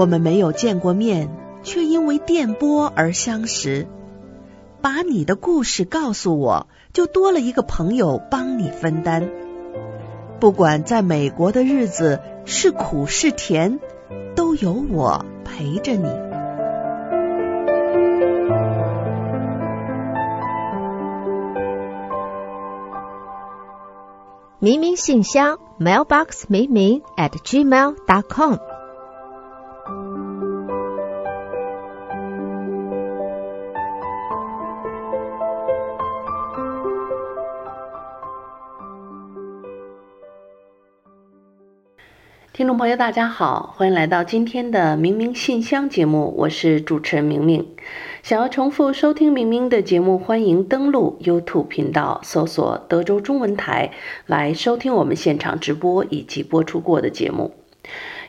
我们没有见过面，却因为电波而相识。把你的故事告诉我，就多了一个朋友帮你分担。不管在美国的日子是苦是甜，都有我陪着你。明明信箱，mailbox 明明 at gmail dot com。听众朋友，大家好，欢迎来到今天的明明信箱节目，我是主持人明明。想要重复收听明明的节目，欢迎登录 YouTube 频道，搜索德州中文台来收听我们现场直播以及播出过的节目。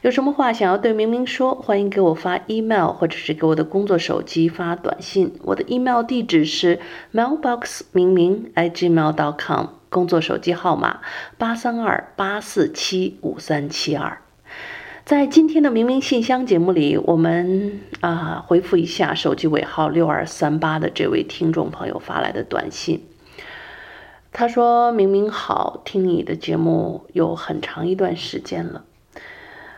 有什么话想要对明明说，欢迎给我发 email 或者是给我的工作手机发短信。我的 email 地址是 mailbox 明明 @gmail.com。工作手机号码八三二八四七五三七二，在今天的明明信箱节目里，我们啊、回复一下手机尾号六二三八的这位听众朋友发来的短信。他说：“明明好，听你的节目有很长一段时间了，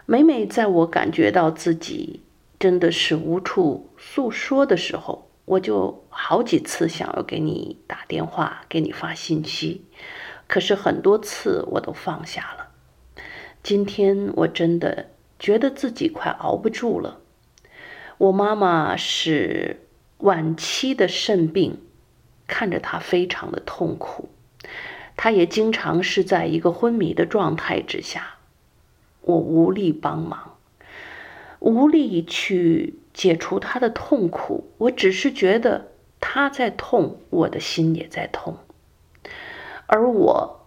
每每在我感觉到自己真的是无处诉说的时候。”我就好几次想要给你打电话，给你发信息，可是很多次我都放下了。今天我真的觉得自己快熬不住了。我妈妈是晚期的肾病，看着她非常的痛苦，她也经常是在一个昏迷的状态之下，我无力帮忙，无力去。解除他的痛苦，我只是觉得他在痛，我的心也在痛。而我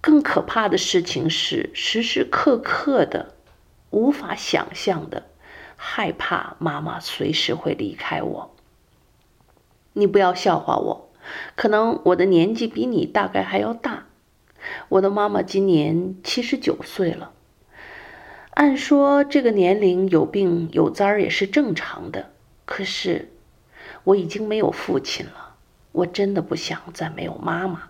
更可怕的事情是，时时刻刻的无法想象的害怕妈妈随时会离开我。你不要笑话我，可能我的年纪比你大概还要大。我的妈妈今年七十九岁了。按说这个年龄有病有灾儿也是正常的，可是我已经没有父亲了，我真的不想再没有妈妈。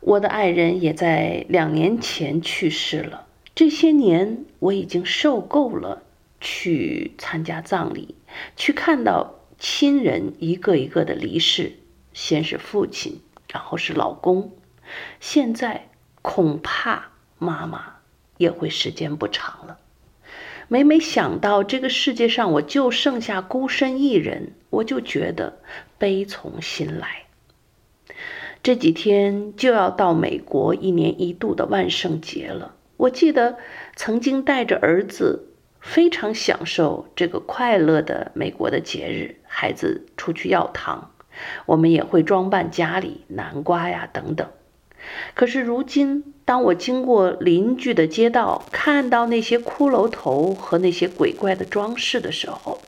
我的爱人也在两年前去世了，这些年我已经受够了去参加葬礼，去看到亲人一个一个的离世，先是父亲，然后是老公，现在恐怕妈妈。也会时间不长了。每每想到这个世界上我就剩下孤身一人，我就觉得悲从心来。这几天就要到美国一年一度的万圣节了。我记得曾经带着儿子，非常享受这个快乐的美国的节日。孩子出去要糖，我们也会装扮家里，南瓜呀等等。可是如今，当我经过邻居的街道，看到那些骷髅头和那些鬼怪的装饰的时候，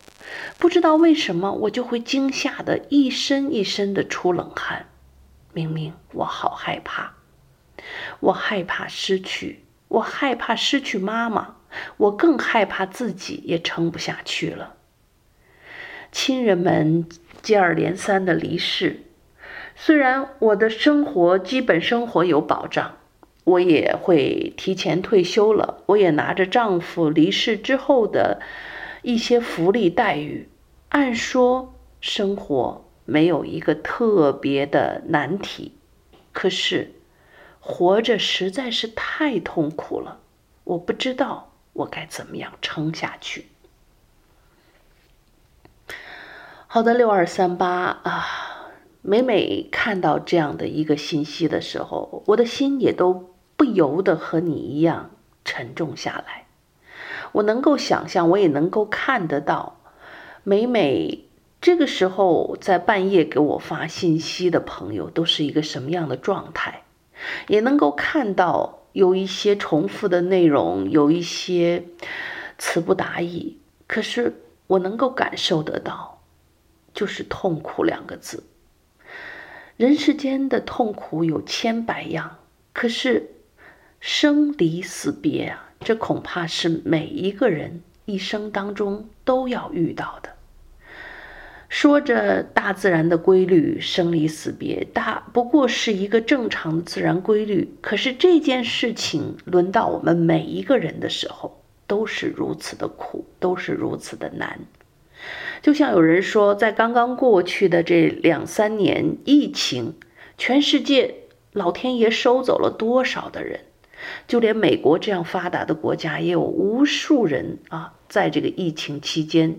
不知道为什么，我就会惊吓得一身一身的出冷汗。明明我好害怕，我害怕失去，我害怕失去妈妈，我更害怕自己也撑不下去了。亲人们接二连三的离世。虽然我的生活基本生活有保障，我也会提前退休了，我也拿着丈夫离世之后的一些福利待遇。按说生活没有一个特别的难题，可是活着实在是太痛苦了，我不知道我该怎么样撑下去。好的，六二三八啊。每每看到这样的一个信息的时候，我的心也都不由得和你一样沉重下来。我能够想象，我也能够看得到，每每这个时候在半夜给我发信息的朋友都是一个什么样的状态，也能够看到有一些重复的内容，有一些词不达意。可是我能够感受得到，就是痛苦两个字。人世间的痛苦有千百样，可是生离死别啊，这恐怕是每一个人一生当中都要遇到的。说着大自然的规律，生离死别，大不过是一个正常的自然规律。可是这件事情轮到我们每一个人的时候，都是如此的苦，都是如此的难。就像有人说，在刚刚过去的这两三年疫情，全世界老天爷收走了多少的人？就连美国这样发达的国家，也有无数人啊，在这个疫情期间。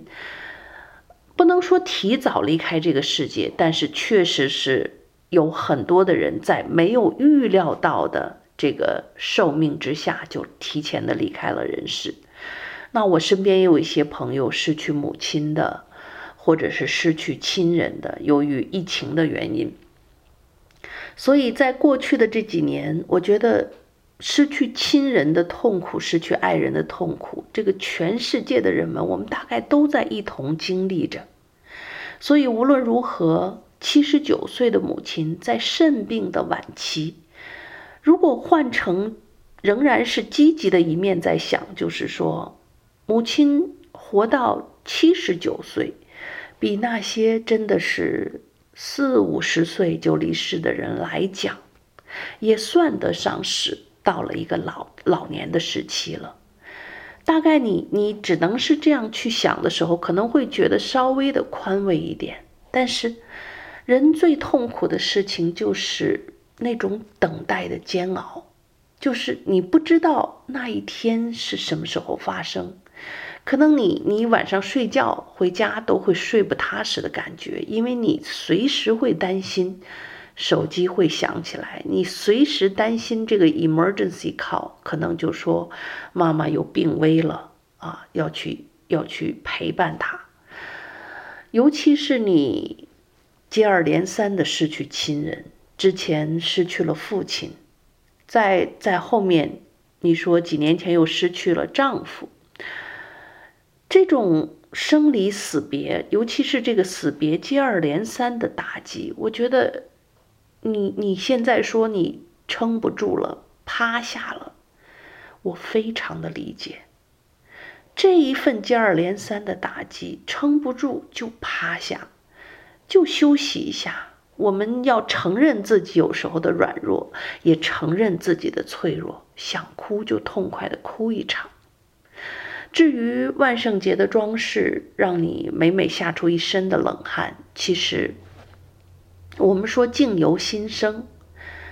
不能说提早离开这个世界，但是确实是有很多的人在没有预料到的这个寿命之下，就提前的离开了人世。那我身边也有一些朋友失去母亲的，或者是失去亲人的，由于疫情的原因。所以在过去的这几年，我觉得。失去亲人的痛苦，失去爱人的痛苦，这个全世界的人们，我们大概都在一同经历着。所以无论如何，七十九岁的母亲在肾病的晚期，如果换成仍然是积极的一面在想，就是说，母亲活到七十九岁，比那些真的是四五十岁就离世的人来讲，也算得上是。到了一个老老年的时期了，大概你你只能是这样去想的时候，可能会觉得稍微的宽慰一点。但是，人最痛苦的事情就是那种等待的煎熬，就是你不知道那一天是什么时候发生，可能你你晚上睡觉回家都会睡不踏实的感觉，因为你随时会担心。手机会响起来，你随时担心这个 emergency call，可能就说妈妈有病危了啊，要去要去陪伴她。尤其是你接二连三的失去亲人，之前失去了父亲，在在后面你说几年前又失去了丈夫，这种生离死别，尤其是这个死别接二连三的打击，我觉得。你你现在说你撑不住了，趴下了，我非常的理解。这一份接二连三的打击，撑不住就趴下，就休息一下。我们要承认自己有时候的软弱，也承认自己的脆弱。想哭就痛快的哭一场。至于万圣节的装饰，让你每每吓出一身的冷汗，其实。我们说境由心生，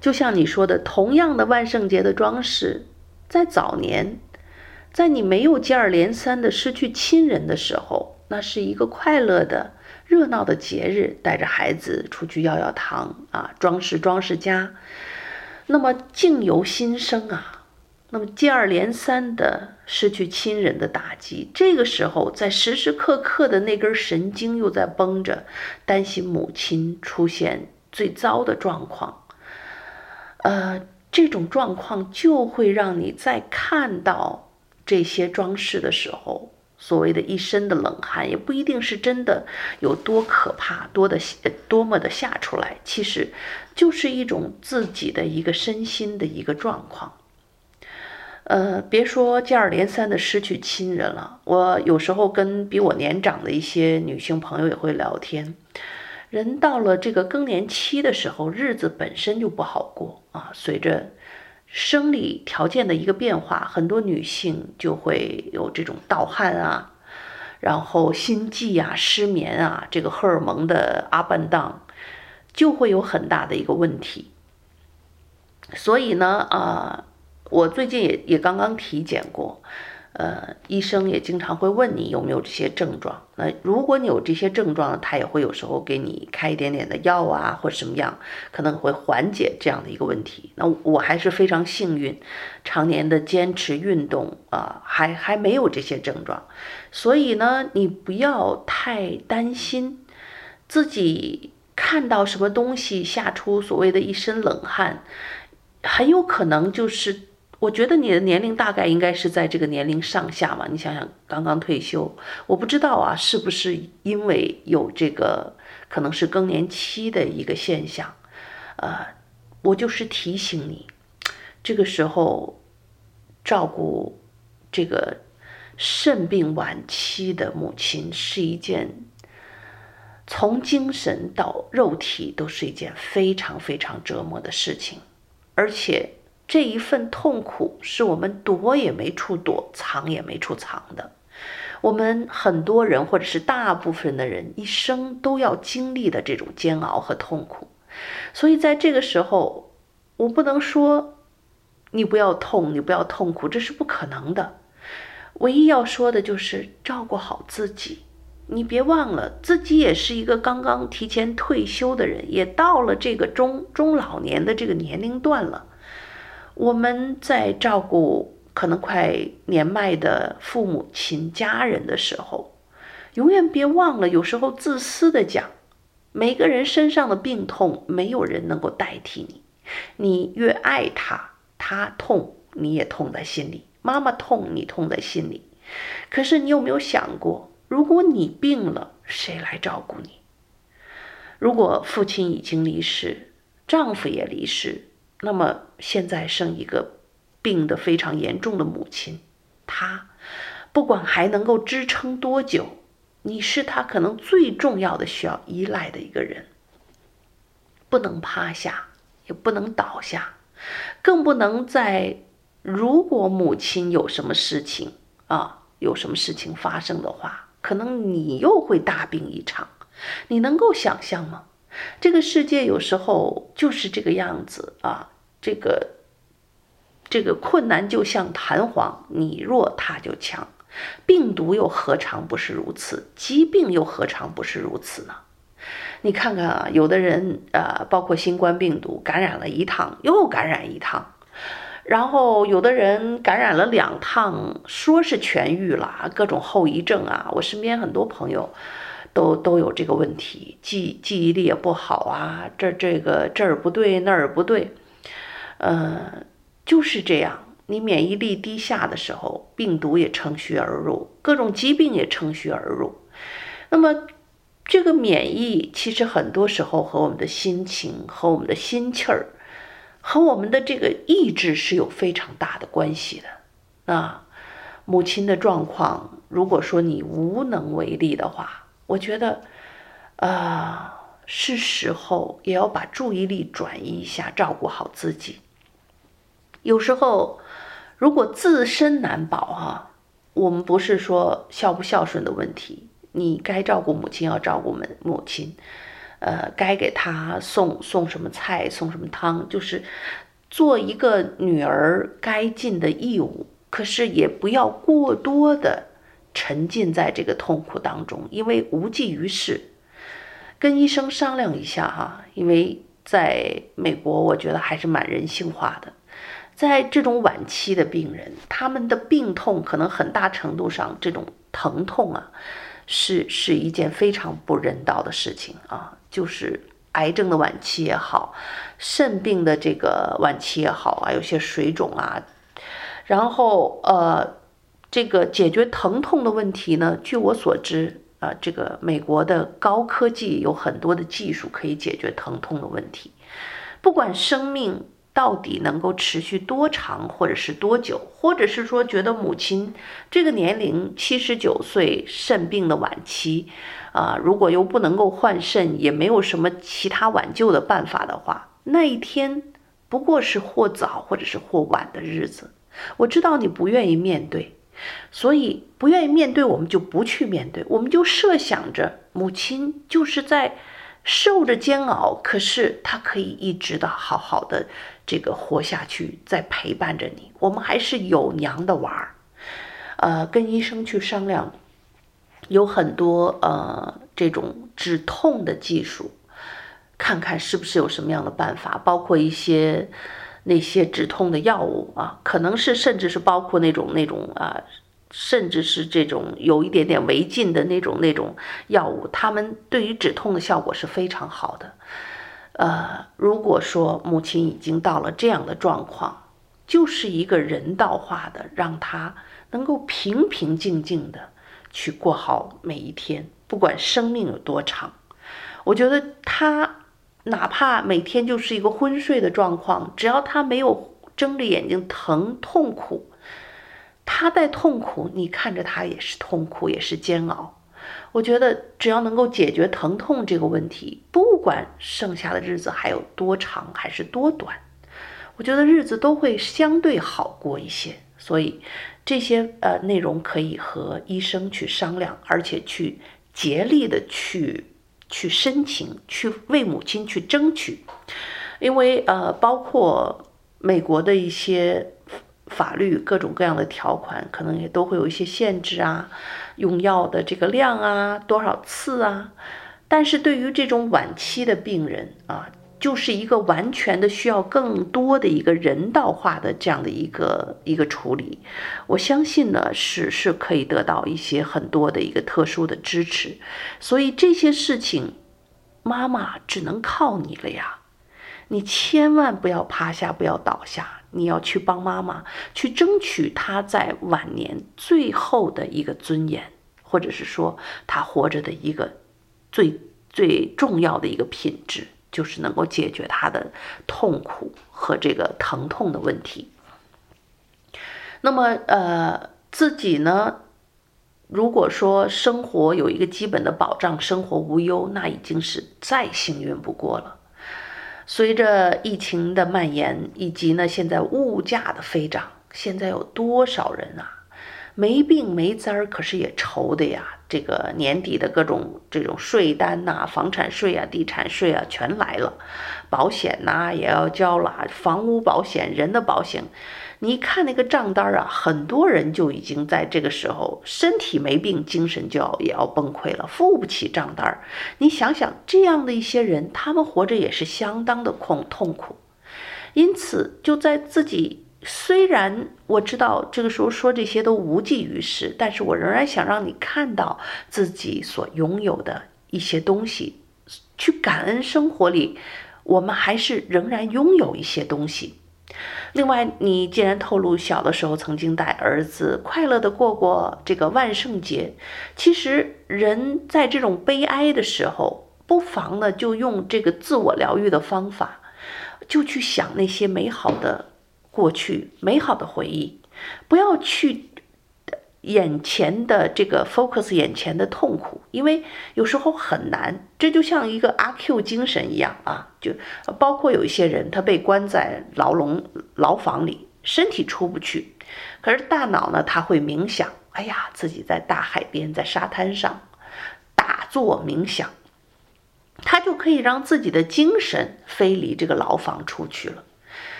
就像你说的，同样的万圣节的装饰，在早年，在你没有接二连三的失去亲人的时候，那是一个快乐的、热闹的节日，带着孩子出去摇摇糖啊，装饰装饰家。那么境由心生啊。那么接二连三的失去亲人的打击，这个时候在时时刻刻的那根神经又在绷着，担心母亲出现最糟的状况，呃，这种状况就会让你在看到这些装饰的时候，所谓的一身的冷汗，也不一定是真的有多可怕，多的多么的吓出来，其实就是一种自己的一个身心的一个状况。呃，别说接二连三的失去亲人了，我有时候跟比我年长的一些女性朋友也会聊天。人到了这个更年期的时候，日子本身就不好过啊。随着生理条件的一个变化，很多女性就会有这种盗汗啊，然后心悸啊、失眠啊，这个荷尔蒙的 up and down 就会有很大的一个问题。所以呢，啊。我最近也也刚刚体检过，呃，医生也经常会问你有没有这些症状。那如果你有这些症状，他也会有时候给你开一点点的药啊，或者什么样，可能会缓解这样的一个问题。那我还是非常幸运，常年的坚持运动啊，还还没有这些症状。所以呢，你不要太担心自己看到什么东西吓出所谓的一身冷汗，很有可能就是。我觉得你的年龄大概应该是在这个年龄上下嘛，你想想，刚刚退休，我不知道啊，是不是因为有这个可能是更年期的一个现象，呃，我就是提醒你，这个时候照顾这个肾病晚期的母亲是一件从精神到肉体都是一件非常非常折磨的事情，而且这一份痛苦是我们躲也没处躲，藏也没处藏的。我们很多人或者是大部分的人一生都要经历的这种煎熬和痛苦，所以在这个时候，我不能说你不要痛，你不要痛苦，这是不可能的。唯一要说的就是照顾好自己，你别忘了自己也是一个刚刚提前退休的人，也到了这个中中老年的这个年龄段了。我们在照顾可能快年迈的父母亲、家人的时候，永远别忘了，有时候自私的讲，每个人身上的病痛，没有人能够代替你。你越爱他，他痛，你也痛在心里。妈妈痛，你痛在心里。可是你有没有想过，如果你病了，谁来照顾你？如果父亲已经离世，丈夫也离世，那么现在剩一个病得非常严重的母亲，她不管还能够支撑多久，你是她可能最重要的需要依赖的一个人。不能趴下，也不能倒下，更不能在。如果母亲有什么事情啊，有什么事情发生的话，可能你又会大病一场。你能够想象吗？这个世界有时候就是这个样子啊。这个这个困难就像弹簧，你弱它就强。病毒又何尝不是如此？疾病又何尝不是如此呢？你看看啊，有的人啊，包括新冠病毒感染了一趟又感染一趟。然后有的人感染了两趟，说是痊愈了，各种后遗症啊。我身边很多朋友都都有这个问题，记记忆力也不好啊，这这个这儿不对那儿不对，呃，就是这样。你免疫力低下的时候，病毒也乘虚而入，各种疾病也乘虚而入。那么这个免疫其实很多时候和我们的心情和我们的心气儿。和我们的这个意志是有非常大的关系的。啊，母亲的状况，如果说你无能为力的话，我觉得，呃，是时候也要把注意力转移一下，照顾好自己。有时候，如果自身难保啊，我们不是说孝不孝顺的问题，你该照顾母亲要照顾母母亲。呃，该给他送送什么菜，送什么汤，就是做一个女儿该尽的义务。可是也不要过多的沉浸在这个痛苦当中，因为无济于事。跟医生商量一下哈，因为在美国，我觉得还是蛮人性化的。在这种晚期的病人，他们的病痛可能很大程度上，这种疼痛啊，是是一件非常不人道的事情啊。就是癌症的晚期也好，肾病的这个晚期也好啊，有些水肿啊，然后呃，这个解决疼痛的问题呢，据我所知啊，这个美国的高科技有很多的技术可以解决疼痛的问题，不管生命。到底能够持续多长，或者是多久，或者是说觉得母亲这个年龄七十九岁肾病的晚期，啊、如果又不能够换肾，也没有什么其他挽救的办法的话，那一天不过是或早或者是或晚的日子。我知道你不愿意面对，所以不愿意面对，我们就不去面对，我们就设想着母亲就是在。受着煎熬，可是他可以一直的好好的这个活下去，在陪伴着你。我们还是有娘的娃儿，呃，跟医生去商量，有很多呃这种止痛的技术，看看是不是有什么样的办法，包括一些那些止痛的药物啊，可能是甚至是包括那种那种啊。甚至是这种有一点点违禁的那种那种药物，他们对于止痛的效果是非常好的。呃，如果说母亲已经到了这样的状况，就是一个人道化的，让他能够平平静静的去过好每一天，不管生命有多长。我觉得他哪怕每天就是一个昏睡的状况，只要他没有睁着眼睛疼痛苦。他在痛苦，你看着他也是痛苦，也是煎熬。我觉得只要能够解决疼痛这个问题，不管剩下的日子还有多长还是多短，我觉得日子都会相对好过一些。所以这些呃内容可以和医生去商量，而且去竭力的去去申请，去为母亲去争取，因为呃包括美国的一些。法律各种各样的条款，可能也都会有一些限制啊，用药的这个量啊，多少次啊。但是对于这种晚期的病人啊，就是一个完全的需要更多的一个人道化的这样的一个一个处理。我相信呢，是是可以得到一些很多的一个特殊的支持。所以这些事情，妈妈只能靠你了呀。你千万不要趴下，不要倒下。你要去帮妈妈去争取她在晚年最后的一个尊严，或者是说她活着的一个最最重要的一个品质，就是能够解决她的痛苦和这个疼痛的问题。那么，呃，自己呢，如果说生活有一个基本的保障，生活无忧，那已经是再幸运不过了。随着疫情的蔓延，以及呢现在物价的飞涨，现在有多少人啊，没病没灾儿，可是也愁的呀。这个年底的各种这种税单呐、房产税啊、地产税啊，全来了，保险呐、也要交了，房屋保险、人的保险。你看那个账单啊，很多人就已经在这个时候身体没病，精神就要也要崩溃了，付不起账单。你想想，这样的一些人，他们活着也是相当的恐痛苦。因此，就在自己虽然我知道这个时候说这些都无济于事，但是我仍然想让你看到自己所拥有的一些东西，去感恩生活里，我们还是仍然拥有一些东西。另外，你既然透露小的时候曾经带儿子快乐地过过这个万圣节，其实人在这种悲哀的时候，不妨呢就用这个自我疗愈的方法，就去想那些美好的过去、美好的回忆，不要去。眼前的这个 focus 眼前的痛苦，因为有时候很难，这就像一个阿 Q 精神一样啊，就包括有一些人他被关在牢笼牢房里，身体出不去，可是大脑呢，他会冥想，哎呀，自己在大海边，在沙滩上打坐冥想，他就可以让自己的精神飞离这个牢房出去了，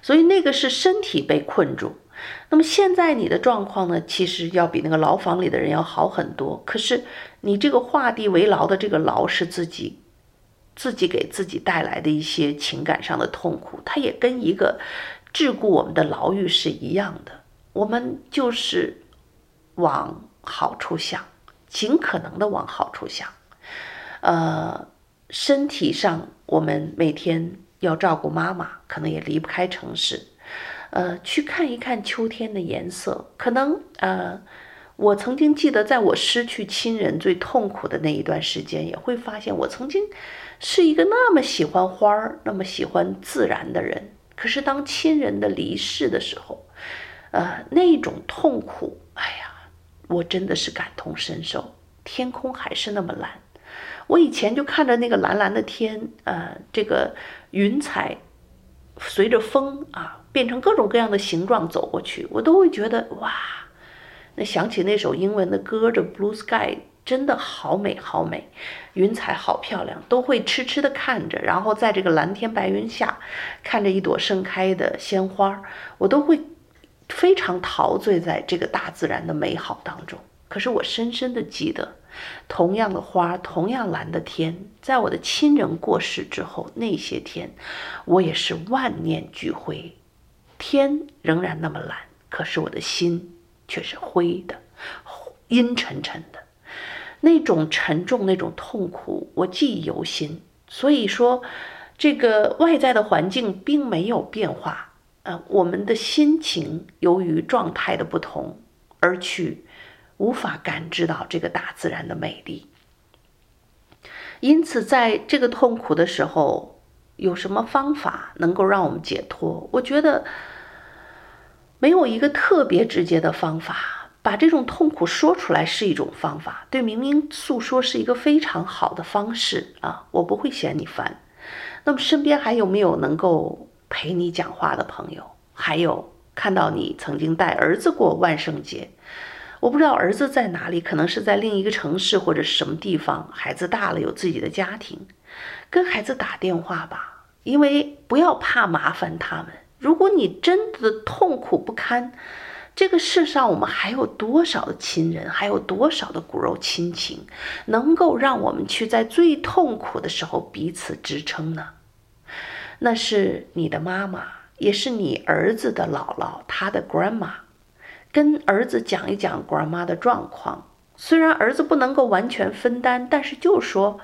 所以那个是身体被困住。那么现在你的状况呢，其实要比那个牢房里的人要好很多。可是你这个画地为牢的这个牢是自己，自己给自己带来的一些情感上的痛苦，它也跟一个桎梏我们的牢狱是一样的。我们就是往好处想，尽可能的往好处想。呃，身体上我们每天要照顾妈妈，可能也离不开城市。呃，去看一看秋天的颜色，可能呃，我曾经记得，在我失去亲人最痛苦的那一段时间，也会发现我曾经是一个那么喜欢花儿、那么喜欢自然的人。可是当亲人的离世的时候，呃，那种痛苦，哎呀，我真的是感同身受。天空还是那么蓝，我以前就看着那个蓝蓝的天，呃，这个云彩随着风啊。变成各种各样的形状走过去，我都会觉得哇，那想起那首英文的歌，这 Blue Sky 真的好美好美，云彩好漂亮，都会痴痴的看着，然后在这个蓝天白云下，看着一朵盛开的鲜花，我都会非常陶醉在这个大自然的美好当中。可是我深深的记得，同样的花，同样蓝的天，在我的亲人过世之后，那些天，我也是万念俱灰。天仍然那么蓝，可是我的心却是灰的，阴沉沉的，那种沉重，那种痛苦，我记忆犹新。所以说，这个外在的环境并没有变化，呃，我们的心情由于状态的不同，而去无法感知到这个大自然的美丽。因此，在这个痛苦的时候，有什么方法能够让我们解脱？我觉得，没有一个特别直接的方法，把这种痛苦说出来是一种方法，对明明诉说是一个非常好的方式啊，我不会嫌你烦。那么身边还有没有能够陪你讲话的朋友？还有看到你曾经带儿子过万圣节，我不知道儿子在哪里，可能是在另一个城市或者是什么地方。孩子大了，有自己的家庭，跟孩子打电话吧，因为不要怕麻烦他们。如果你真的痛苦不堪，这个世上我们还有多少的亲人，还有多少的骨肉亲情，能够让我们去在最痛苦的时候彼此支撑呢？那是你的妈妈，也是你儿子的姥姥，他的 grandma，跟儿子讲一讲 grandma 的状况。虽然儿子不能够完全分担，但是就说，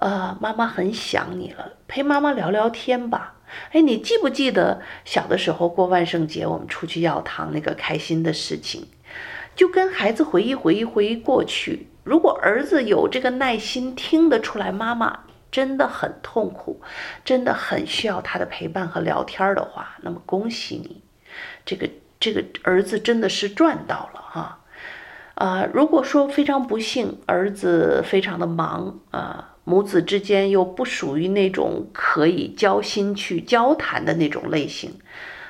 呃，妈妈很想你了，陪妈妈聊聊天吧。哎，你记不记得小的时候过万圣节，我们出去要糖那个开心的事情？就跟孩子回忆回忆回忆过去。如果儿子有这个耐心，听得出来妈妈真的很痛苦，真的很需要他的陪伴和聊天的话，那么恭喜你，这个这个儿子真的是赚到了哈。啊，如果说非常不幸，儿子非常的忙啊。母子之间又不属于那种可以交心去交谈的那种类型，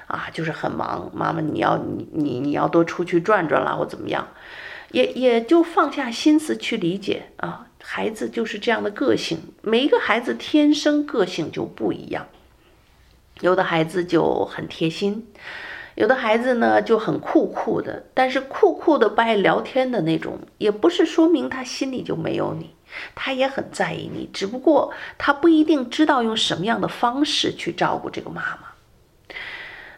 啊，就是很忙。妈妈，你要你你你要多出去转转啦，或怎么样，也也就放下心思去理解啊。孩子就是这样的个性，每一个孩子天生个性就不一样，有的孩子就很贴心，有的孩子呢就很酷酷的。但是酷酷的不爱聊天的那种，也不是说明他心里就没有你。他也很在意你，只不过他不一定知道用什么样的方式去照顾这个妈妈。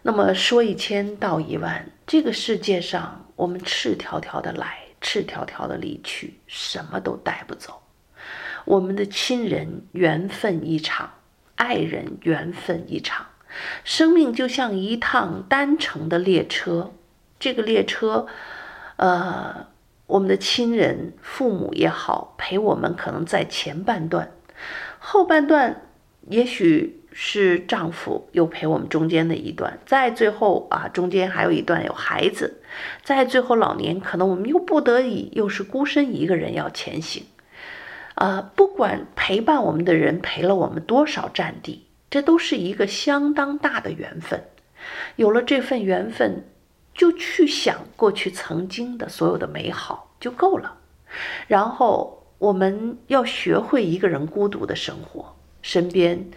那么说一千道一万，这个世界上我们赤条条的来，赤条条的离去，什么都带不走。我们的亲人缘分一场，爱人缘分一场，生命就像一趟单程的列车，这个列车，呃。我们的亲人、父母也好，陪我们可能在前半段，后半段也许是丈夫又陪我们中间的一段，在最后啊，中间还有一段有孩子，在最后老年，可能我们又不得已又是孤身一个人要前行，啊，不管陪伴我们的人陪了我们多少战地，这都是一个相当大的缘分，有了这份缘分。就去想过去曾经的所有的美好就够了，然后我们要学会一个人孤独的生活，身边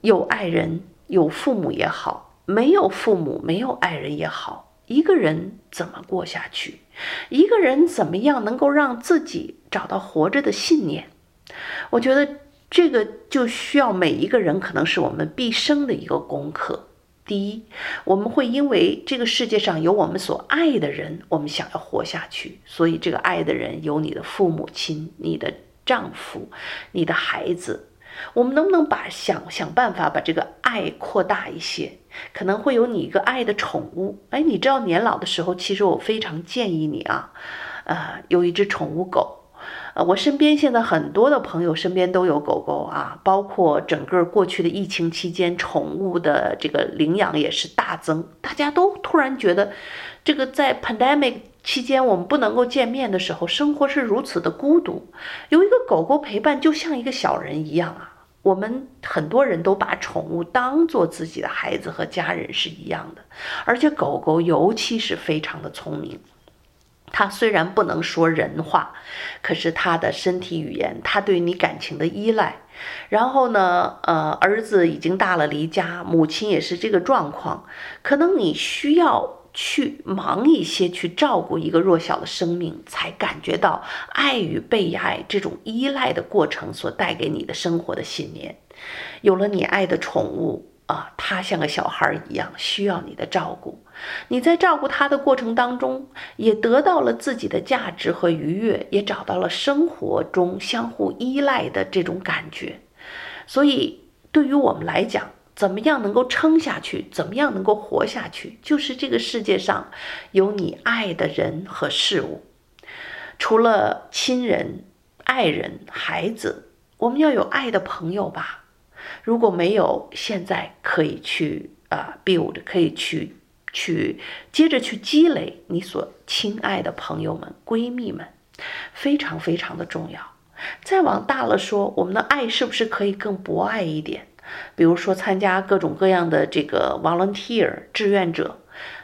有爱人、有父母也好，没有父母、没有爱人也好，一个人怎么过下去？一个人怎么样能够让自己找到活着的信念？我觉得这个就需要每一个人，可能是我们毕生的一个功课。第一，我们会因为这个世界上有我们所爱的人，我们想要活下去，所以这个爱的人有你的父母亲、你的丈夫、你的孩子。我们能不能把想想办法把这个爱扩大一些？可能会有你一个爱的宠物。哎，你知道年老的时候，其实我非常建议你啊，呃，有一只宠物狗。呃，我身边现在很多的朋友身边都有狗狗啊，包括整个过去的疫情期间，宠物的这个领养也是大增。大家都突然觉得，这个在 pandemic 期间我们不能够见面的时候，生活是如此的孤独，有一个狗狗陪伴就像一个小人一样啊。我们很多人都把宠物当做自己的孩子和家人是一样的，而且狗狗尤其是非常的聪明。他虽然不能说人话，可是他的身体语言，他对你感情的依赖，然后呢，呃，儿子已经大了离家，母亲也是这个状况，可能你需要去忙一些，去照顾一个弱小的生命，才感觉到爱与被爱这种依赖的过程所带给你的生活的信念。有了你爱的宠物。啊，他像个小孩一样，需要你的照顾。你在照顾他的过程当中，也得到了自己的价值和愉悦，也找到了生活中相互依赖的这种感觉。所以，对于我们来讲，怎么样能够撑下去，怎么样能够活下去，就是这个世界上有你爱的人和事物。除了亲人、爱人、孩子，我们要有爱的朋友吧。如果没有，现在可以去啊、build，可以去去接着去积累你所亲爱的朋友们、闺蜜们，非常非常的重要。再往大了说，我们的爱是不是可以更博爱一点？比如说参加各种各样的这个 volunteer 志愿者。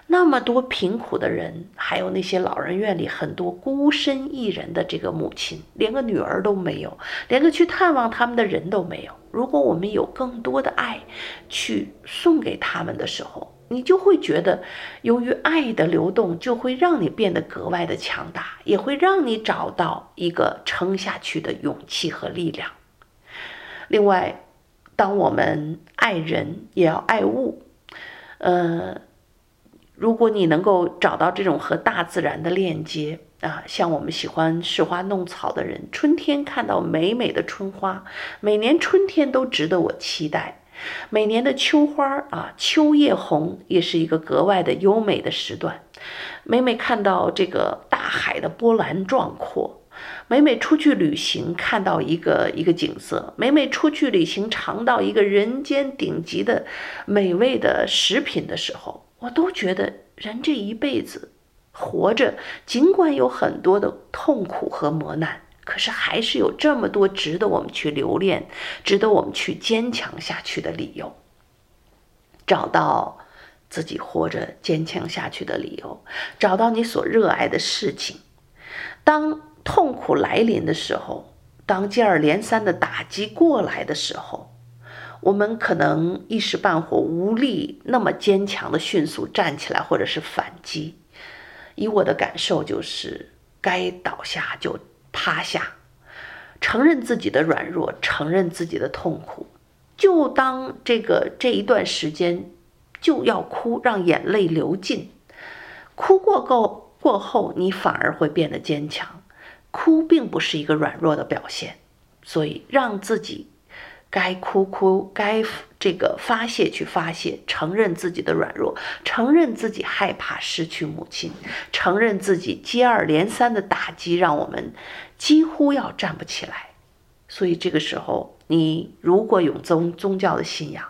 那么多贫苦的人，还有那些老人院里很多孤身一人的这个母亲，连个女儿都没有，连个去探望他们的人都没有。如果我们有更多的爱去送给他们的时候，你就会觉得，由于爱的流动，就会让你变得格外的强大，也会让你找到一个撑下去的勇气和力量。另外，当我们爱人，也要爱物，呃。如果你能够找到这种和大自然的链接啊，像我们喜欢拾花弄草的人，春天看到美美的春花，每年春天都值得我期待。每年的秋花啊，秋叶红也是一个格外的优美的时段。每每看到这个大海的波澜壮阔，每每出去旅行看到一个一个景色，每每出去旅行尝到一个人间顶级的美味的食品的时候。我都觉得人这一辈子活着，尽管有很多的痛苦和磨难，可是还是有这么多值得我们去留恋、值得我们去坚强下去的理由。找到自己活着坚强下去的理由，找到你所热爱的事情。当痛苦来临的时候，当接二连三的打击过来的时候。我们可能一时半会无力那么坚强的迅速站起来，或者是反击。以我的感受就是，该倒下就趴下，承认自己的软弱，承认自己的痛苦。就当这个这一段时间就要哭，让眼泪流尽。哭过够过后，你反而会变得坚强。哭并不是一个软弱的表现，所以让自己。该哭哭，该这个发泄去发泄，承认自己的软弱，承认自己害怕失去母亲，承认自己接二连三的打击让我们几乎要站不起来。所以这个时候，你如果有宗宗教的信仰，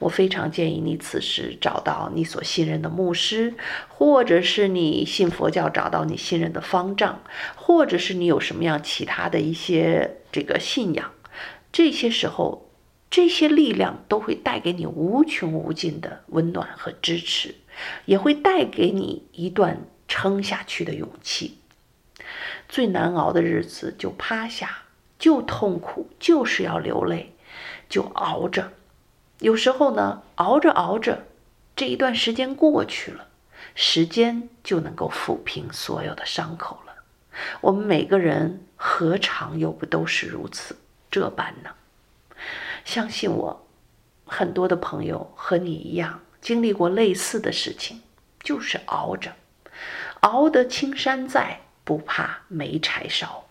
我非常建议你此时找到你所信任的牧师，或者是你信佛教找到你信任的方丈，或者是你有什么样其他的一些这个信仰。这些时候，这些力量都会带给你无穷无尽的温暖和支持，也会带给你一段撑下去的勇气。最难熬的日子就趴下，就痛苦，就是要流泪，就熬着。有时候呢，熬着熬着，这一段时间过去了，时间就能够抚平所有的伤口了。我们每个人何尝又不都是如此？这般呢？相信我，很多的朋友和你一样经历过类似的事情，就是熬着，熬得青山在，不怕没柴烧。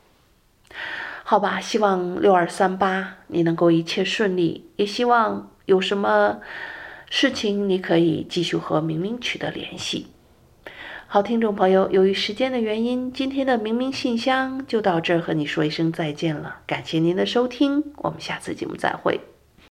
好吧，希望六二三八你能够一切顺利，也希望有什么事情你可以继续和明明取得联系。好，听众朋友，由于时间的原因，今天的明明信箱就到这儿，和你说一声再见了。感谢您的收听，我们下次节目再会。